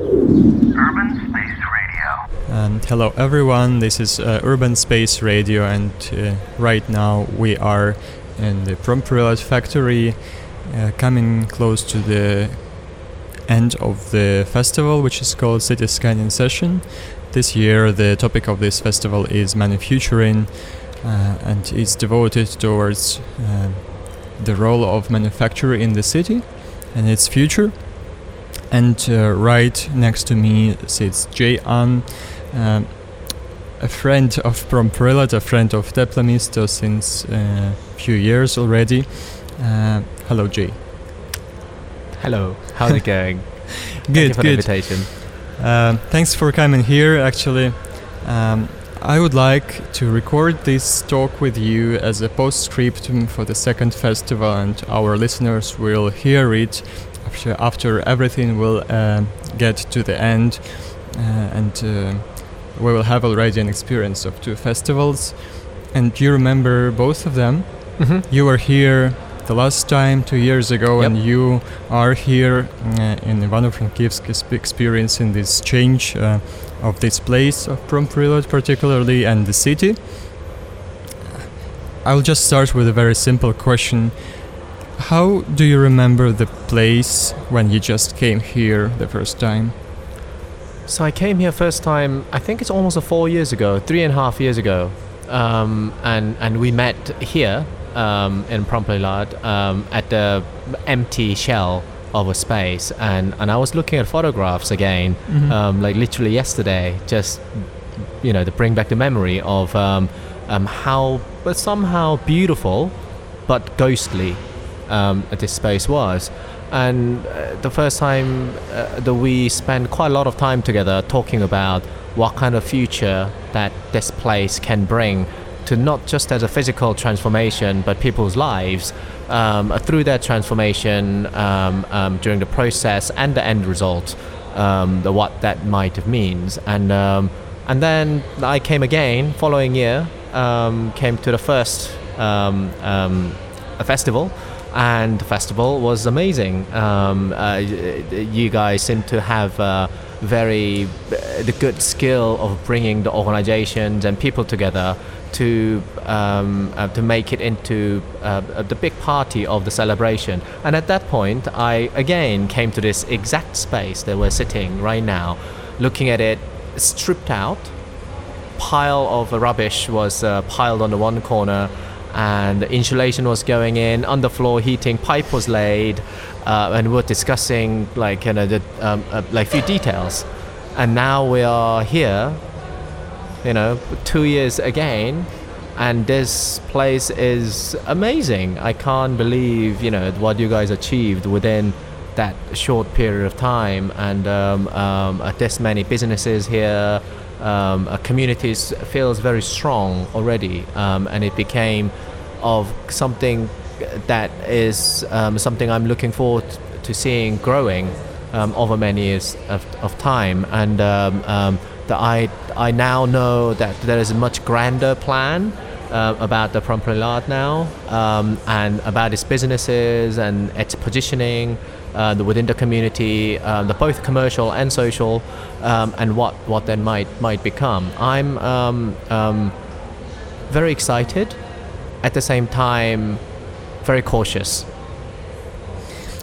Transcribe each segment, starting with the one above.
Urban Space Radio. And hello everyone, this is uh, Urban Space Radio, and uh, right now we are in the Promprylad factory, uh, coming close to the end of the festival, which is called City Scanning Session. This year, the topic of this festival is manufacturing, uh, and it's devoted towards uh, the role of manufacturing in the city and its future. And uh, right next to me sits Jay An, uh, a friend of Promprylad, a friend of Teple Misto since a few years already. Uh, hello, Jay. Hello, how's it going? Good, good. invitation. Um, thanks for coming here. Actually, um, I would like to record this talk with you as a postscriptum for the second festival, and our listeners will hear it after, after everything will uh, get to the end, uh, and uh, we will have already an experience of two festivals. And you remember both of them? Mm-hmm. You were here the last time two years ago, Yep. and you are here uh, in Ivano-Frankivsk experiencing this change uh, of this place of Promprylad particularly and the city. I'll just start with a very simple question. How do you remember the place when you just came here the first time? So I came here first time. I think it's almost a four years ago, three and a half years ago, um, and and we met here um, in Promprylad um, at the empty shell of a space, and and I was looking at photographs again, Mhm. um, like literally yesterday, just you know to bring back the memory of um, um, how but somehow beautiful, but ghostly um, this space was. And uh, the first time uh, that we spent quite a lot of time together talking about what kind of future that this place can bring to not just as a physical transformation but people's lives um, through that transformation um, um, during the process and the end result um, the what that might have means and um, and then I came again following year came to the first festival and the festival was amazing um, uh, you guys seem to have uh, very uh, the good skill of bringing the organizations and people together to um, uh, to make it into uh, uh, the big party of the celebration. And at that point, I again came to this exact space that we're sitting right now, looking at it stripped out. Pile of rubbish was piled on the one corner, and the insulation was going in. Underfloor heating pipe was laid, uh, and we we're discussing like you know the um, uh, like few details. And now we are here you know, two years again, and this place is amazing. I can't believe, you know, what you guys achieved within that short period of time, and um, um, uh, this many businesses here. Um, communities feels very strong already, um, and it became of something that is um, something I'm looking forward to seeing growing um, over many years of, of time, and um, um, that I I now know that there is a much grander plan uh, about the Promprylad now, and about its businesses and its positioning uh, the- within the community, um, the both commercial and social, um, and what what then might might become. I'm um, um, very excited, at the same time, very cautious.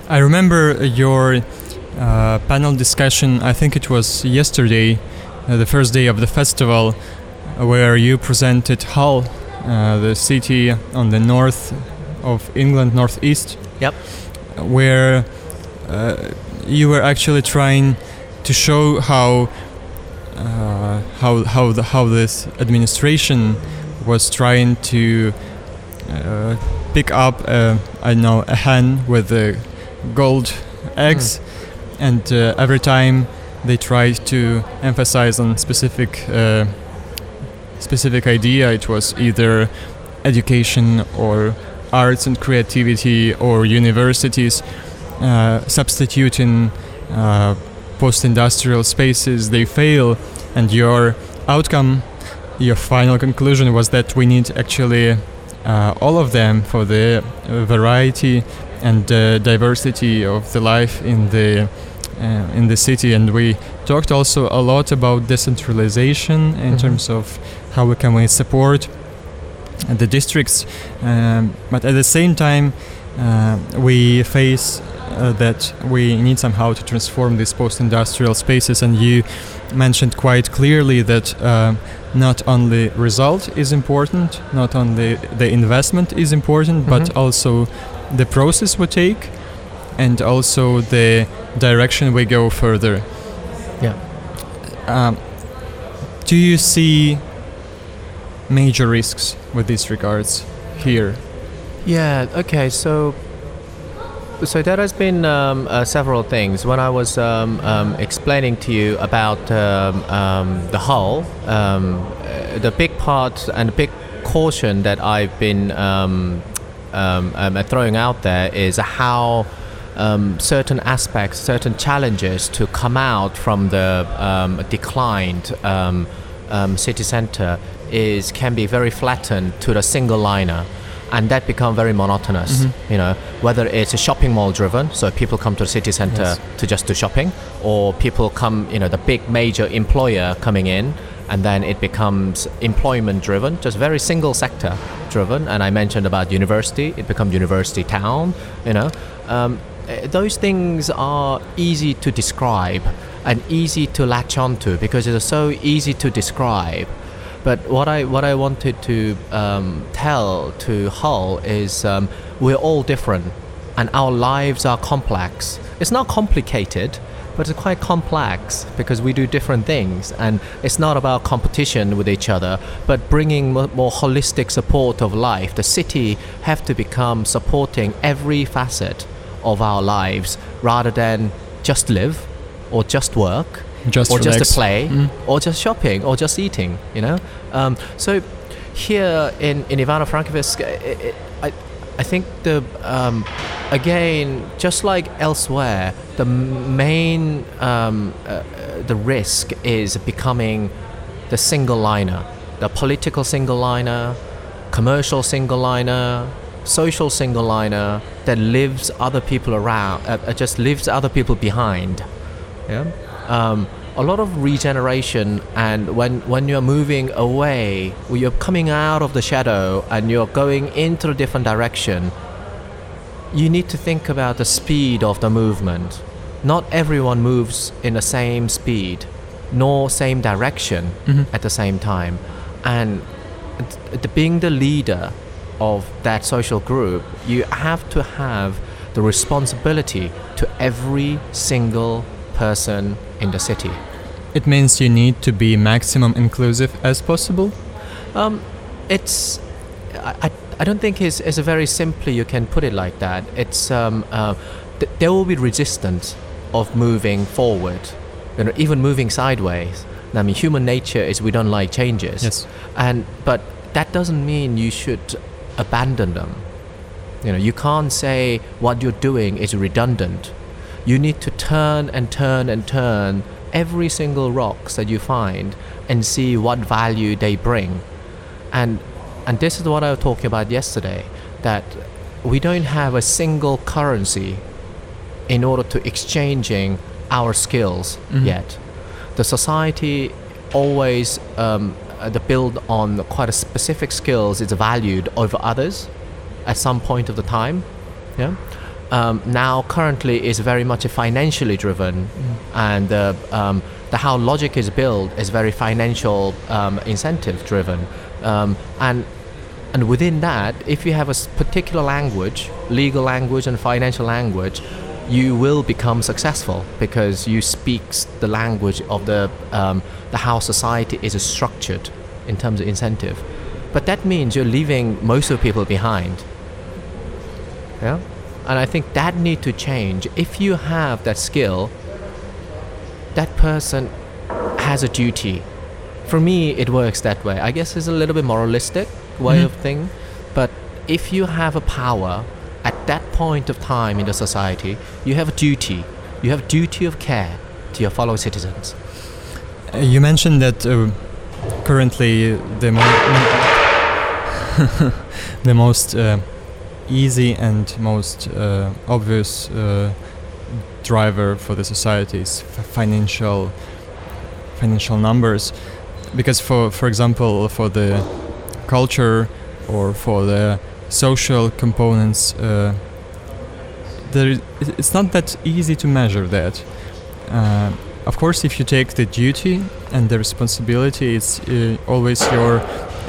I remember your uh, panel discussion, I think it was yesterday, uh, the first day of the festival, uh, where you presented Hull, uh, the city on the north of England, northeast. Yep. Where uh, you were actually trying to show how uh, how how the, how this administration was trying to uh, pick up uh, I don't know a hen with the gold eggs, and uh, every time they tried to emphasize on specific uh, specific idea, it was either education or arts and creativity or universities. uh, substituting uh, post-industrial spaces. They fail, and your outcome, your final conclusion was that we need actually uh, all of them for the uh, variety and uh, diversity of the life in the uh, in the city, and we talked also a lot about decentralization in Mhm. terms of how we can we support the districts, um, but at the same time, uh, we face uh, that we need somehow to transform these post-industrial spaces, and you mentioned quite clearly that. Uh, not only result is important, not only the investment is important, but Mhm. also the process we take and also the direction we go further. Yeah. Um, do you see major risks with these regards here? Yeah. Okay. So, so there has been um, uh, several things. When I was um, um, explaining to you about um, um, the hull, um, uh, the big part and the big caution that I've been throwing out there is how. Certain aspects, certain challenges to come out from the declined city center is can be very flattened to the single liner and that become very monotonous you know. Whether it's a shopping mall driven so people come to the city center Yes. to just do shopping or people come you know the big major employer coming in and then it becomes employment driven just very single sector driven. And i mentioned about university it becomes university town you know. Um, eh, those things are easy to describe and easy to latch onto because it's so easy to describe but what I what I wanted to um, tell to Hull is um, we're all different, and our lives are complex. It's not complicated, but it's quite complex because we do different things, and it's not about competition with each other, but bringing more holistic support of life. The city have to become supporting every facet of our lives rather than just live or just work Just or just to play, Mm. or just shopping, or just eating. You know, um, so here in in Ivano-Frankivsk, i i I I think the um, again, just like elsewhere, the main um, uh, the risk is becoming the single liner, the political single liner, commercial single liner, social single liner that lives other people around, uh, uh, just leaves other people behind. Yeah. Um, a lot of regeneration, and when when you're moving away, when you're coming out of the shadow and you're going into a different direction, you need to think about the speed of the movement. Not everyone moves in the same speed, nor same direction Mhm. at the same time, and being the leader of that social group, you have to have the responsibility to every single person in the city. It means you need to be maximum inclusive as possible. Um, it's I, I, I don't think it's, it's a very simply you can put it like that. It's um, uh, th- there will be resistance of moving forward, you know, even moving sideways. I mean, human nature is we don't like changes. Yes. And but that doesn't mean you should abandon them. You know, you can't say what you're doing is redundant. You need to turn and turn and turn every single rocks that you find and see what value they bring. And and this is what I was talking about yesterday that we don't have a single currency in order to exchanging our skills Mhm. yet. The society always um, uh, the build on quite a specific skills is valued over others at some point of the time. Yeah. Um, now currently is very much a financially driven, and uh, um, the how logic is built is very financial um, incentive driven, um, and and within that, if you have a particular language, legal language and financial language, you will become successful because you speak the language of the um, the how society is structured in terms of incentive. But that means you're leaving most of the people behind. Yeah, and I think that need to change. If you have that skill, that person has a duty. For me, it works that way. I guess it's a little bit moralistic way Mhm. of thing, but if you have a power at that point of time in the society, you have a duty. You have a duty of care to your fellow citizens. Uh, You mentioned that uh, currently the mo- the most uh, easy and most uh, obvious uh, driver for the society is financial financial numbers. Because for for example for the culture or for the social components uh, there it's not that easy to measure that. Uh, of course if you take the duty and the responsibility it's uh, always your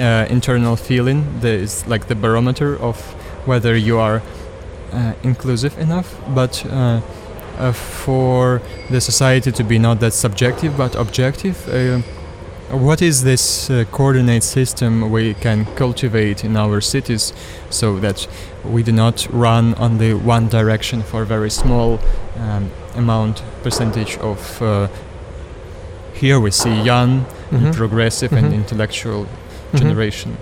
uh, internal feeling that is like the barometer of whether you are uh, inclusive enough but uh, uh, for the society to be not that subjective but objective uh, what is this uh, coordinate system we can cultivate in our cities so that we do not run only one direction for a very small um, amount percentage of uh, here we see young Mhm. and progressive Mhm. and intellectual Mhm. generation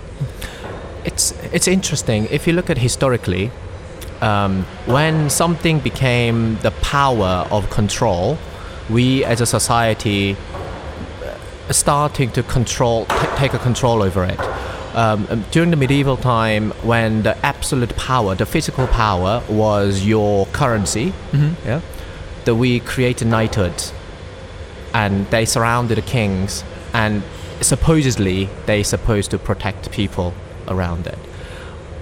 It's it's interesting. If you look at historically, um, when something became the power of control, we as a society uh, starting to control t- take a control over it. Um, um, during the medieval time, when the absolute power, the physical power, was your currency, yeah, that we created knighthoods, and they surrounded the kings, and supposedly they supposed to protect people around it.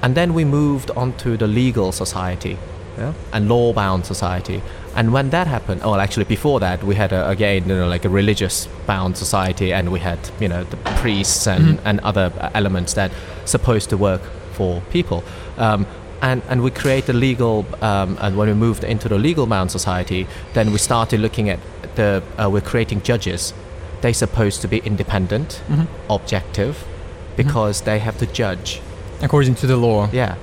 And then we moved on to the legal society, yeah, and law-bound society. And when that happened, oh, well, actually before that, we had a, again, you know, like a religious-bound society, and we had, you know, the priests and, and other elements that supposed to work for people. Um, and, and we created the legal, um, and when we moved into the legal-bound society, then we started looking at the, uh, we're creating judges. They're supposed to be independent, objective, because they have to judge according to the law yeah.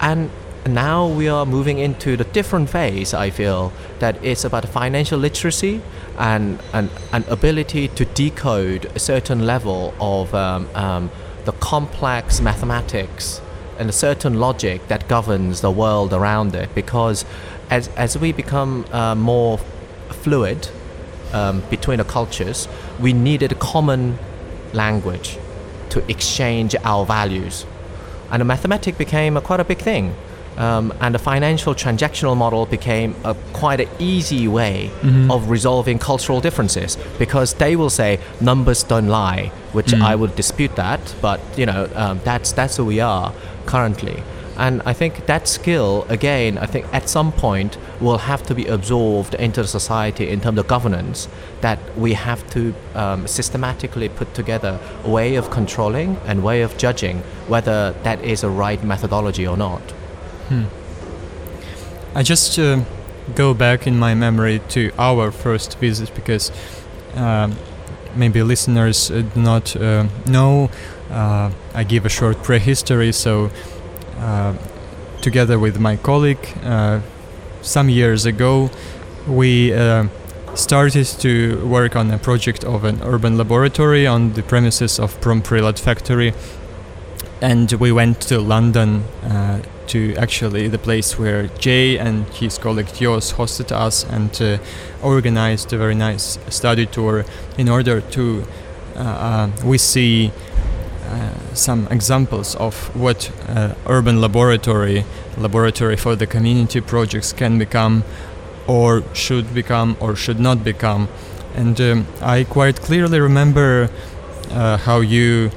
And now we are moving into the different phase, I feel, that it's about financial literacy and an, an ability to decode a certain level of um, um, the complex mathematics and a certain logic that governs the world around it. Because as, as we become uh, more fluid um, between the cultures, we needed a common language to exchange our values and the mathematic became a, quite a big thing. Um, and the financial transactional model became a quite an easy way of resolving cultural differences because they will say numbers don't lie, which I would dispute that, but you know um, that's that's who we are currently. And I think that skill, again, I think at some point will have to be absorbed into the society in terms of governance. That we have to um, systematically put together a way of controlling and way of judging whether that is a right methodology or not. I just uh, go back in my memory to our first visit because um, maybe listeners uh, do not uh, know. Uh, I give a short prehistory. So, uh, together with my colleague, uh, some years ago, we uh, started to work on a project of an urban laboratory on the premises of Promprylad factory. And we went to London uh, to actually the place where Jay and his colleague Jos hosted us and uh, organized a very nice study tour in order to uh, uh, we see uh, some examples of what uh, urban laboratory laboratory for the community projects can become or should become or should not become. And um, I quite clearly remember uh, how you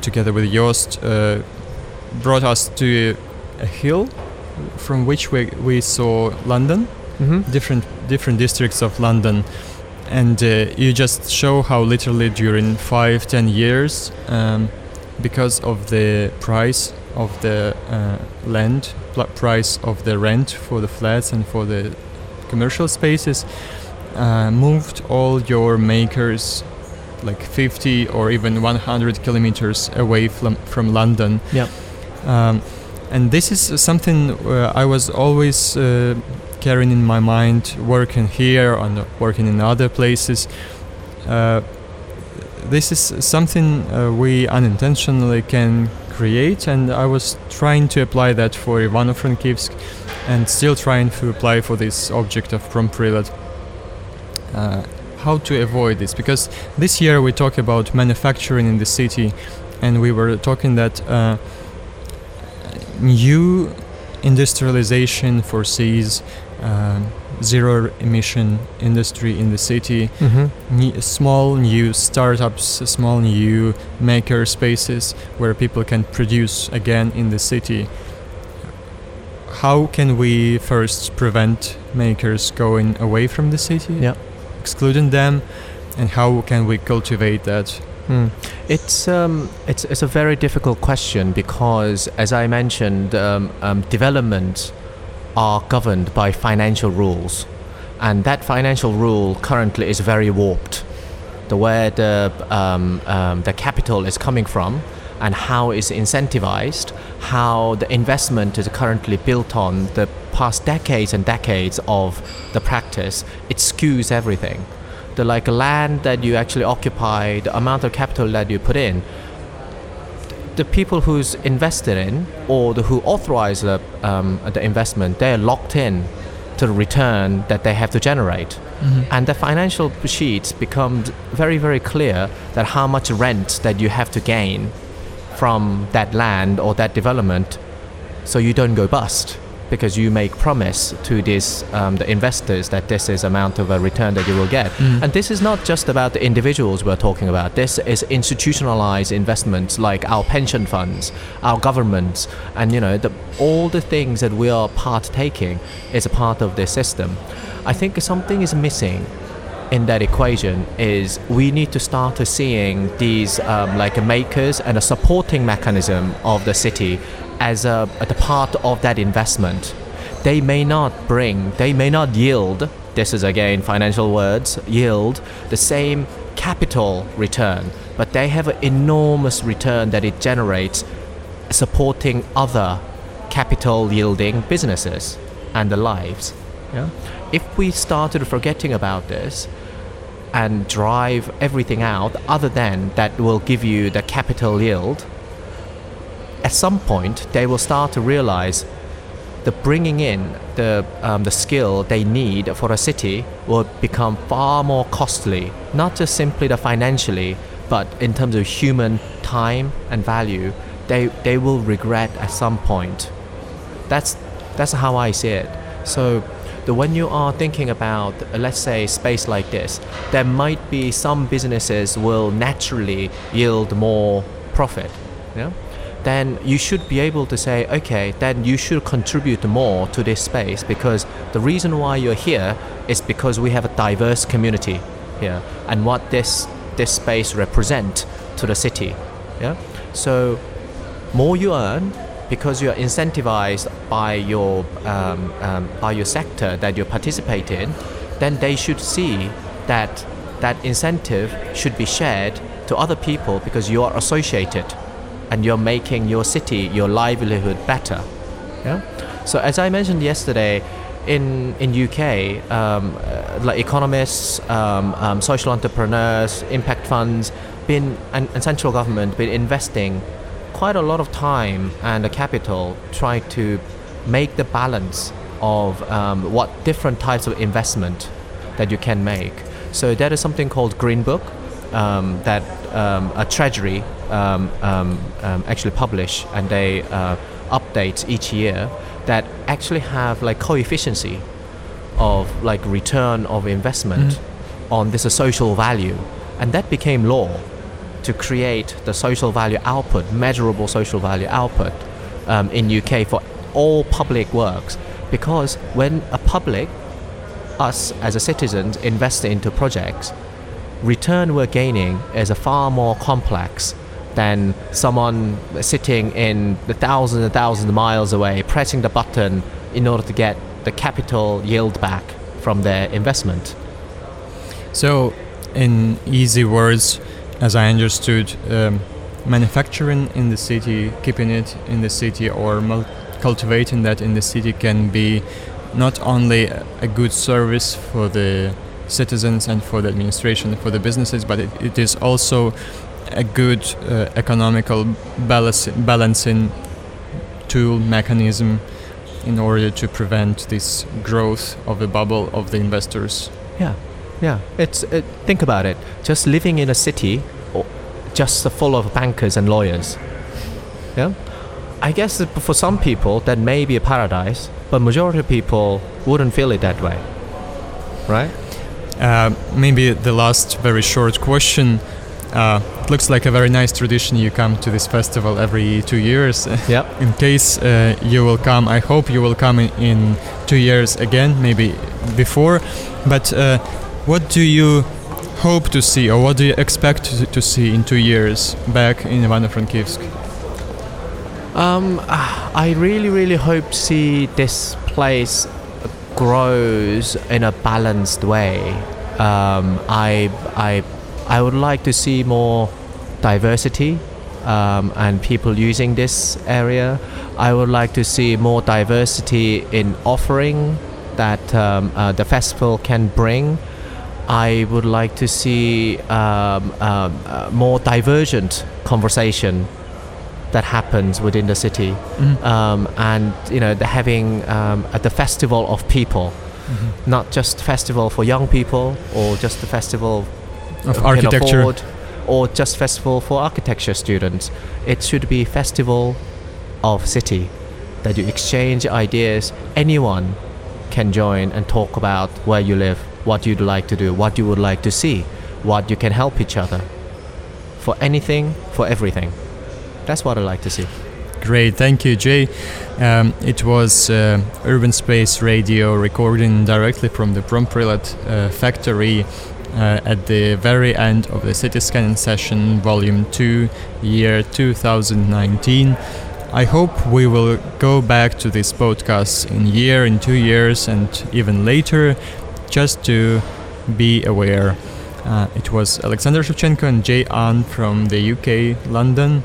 together with uh, brought us to a hill from which we, we saw London, Mm-hmm. different different districts of London, and uh, you just show how literally during five ten years, um, because of the price of the uh, land, price of the rent for the flats and for the commercial spaces, uh, moved all your makers like 50 or even 100 kilometers away from, from London. Yeah. Um, and this is something uh, I was always uh, carrying in my mind, working here and working in other places. Uh, this is something uh, we unintentionally can create, and I was trying to apply that for Ivano-Frankivsk, and still trying to apply for this object of Promprylad. Uh, how to avoid this because this year we talk about manufacturing in the city and we were talking that uh, new industrialization foresees zero emission industry in the city, Mm-hmm. ne- small new startups, small new maker spaces where people can produce again in the city. How can we first prevent makers going away from the city, Yeah. excluding them, and how can we cultivate that? Mm. It's um, it's it's a very difficult question because, as I mentioned, um, um, developments are governed by financial rules, and that financial rule currently is very warped. The where the um, um, the capital is coming from and how it's incentivized, how the investment is currently built on the past decades and decades of the practice, it skews everything the like land that you actually occupy, the amount of capital that you put in, the people who's invested in or the, who authorize the, um, the investment, they're locked in to the return that they have to generate. And the financial sheets become very, very clear that how much rent that you have to gain from that land or that development so you don't go bust because you make promise to these um, the investors that this is amount of a return that you will get. And this is not just about the individuals we're talking about. This is institutionalized investments like our pension funds our governments and you know the, all the things that we are partaking is a part of this system. I think something is missing in that equation is we need to start seeing these um, like makers and a supporting mechanism of the city as a, a part of that investment. They may not bring, they may not yield. This is again financial words. Yield the same capital return, but they have an enormous return that it generates, supporting other capital yielding businesses and the lives. Yeah? If we started forgetting about this and drive everything out other than that will give you the capital yield, at some point they will start to realize the bringing in the, um, the skill they need for a city will become far more costly, not just simply the financially, but in terms of human time and value, they, they will regret at some point. That's, that's how I see it. So the, when you are thinking about, let's say, space like this, there might be some businesses will naturally yield more profit. Yeah? Then you should be able to say, okay, then you should contribute more to this space because the reason why you're here is because we have a diverse community here and what this this space represent to the city. Yeah. So more you earn because you are incentivized by your um, um, by your sector that you participate in, then they should see that that incentive should be shared to other people because you are associated and you're making your city, your livelihood better. Yeah. So as I mentioned yesterday, in in UK, um, uh, like economists, um, um, social entrepreneurs, impact funds, been and, and central government been investing quite a lot of time and capital trying to make the balance of um, what different types of investment that you can make. So that is something called Green Book um, that um, a treasury um, um, um, actually publish and they uh, update each year that actually have like coefficiency of like return of investment on this social value. And that became law to create the social value output measurable social value output um, in UK for all public works. Because when a public us as a citizens invest into projects return we're gaining is a far more complex than someone sitting in the thousands and thousands of miles away pressing the button in order to get the capital yield back from their investment. So, in easy words, as I understood, um, manufacturing in the city, keeping it in the city, or cultivating that in the city can be not only a good service for the citizens and for the administration, for the businesses, but it, it is also a good uh, economical balance, balancing tool mechanism in order to prevent this growth of a bubble of the investors. Yeah, yeah. It's it, think about it. Just living in a city, just full of bankers and lawyers. Yeah, I guess for some people that may be a paradise, but majority of people wouldn't feel it that way. right? Uh, maybe the last very short question. Uh, it looks like a very nice tradition. You come to this festival every two years. Yep. in case uh, you will come, I hope you will come in, in two years again, maybe before. But uh, what do you hope to see, or what do you expect to, to see in two years back in Ivano-Frankivsk? Um, I really, really hope to see this place grows in a balanced way. Um, I, I, I would like to see more diversity um, and people using this area. I would like to see more diversity in offering that um, uh, the festival can bring. I would like to see um, um, uh, more divergent conversation that happens within the city, um, and you know, the having um, at the festival of people, not just festival for young people or just the festival Of architecture. afford, or just festival for architecture students. It should be festival of city that you exchange ideas. Anyone can join and talk about where you live, what you'd like to do, what you would like to see, what you can help each other. For anything, for everything. That's what I like to see. Great, thank you, Jay. Um, it was uh, Urban Space Radio recording directly from the Promprylad uh, factory uh, at the very end of the City Scanning Session, Volume 2, year 2019. I hope we will go back to this podcast in year, in two years, and even later, just to be aware. Uh, it was Alexander Shevchenko and Jay An from the UK, London.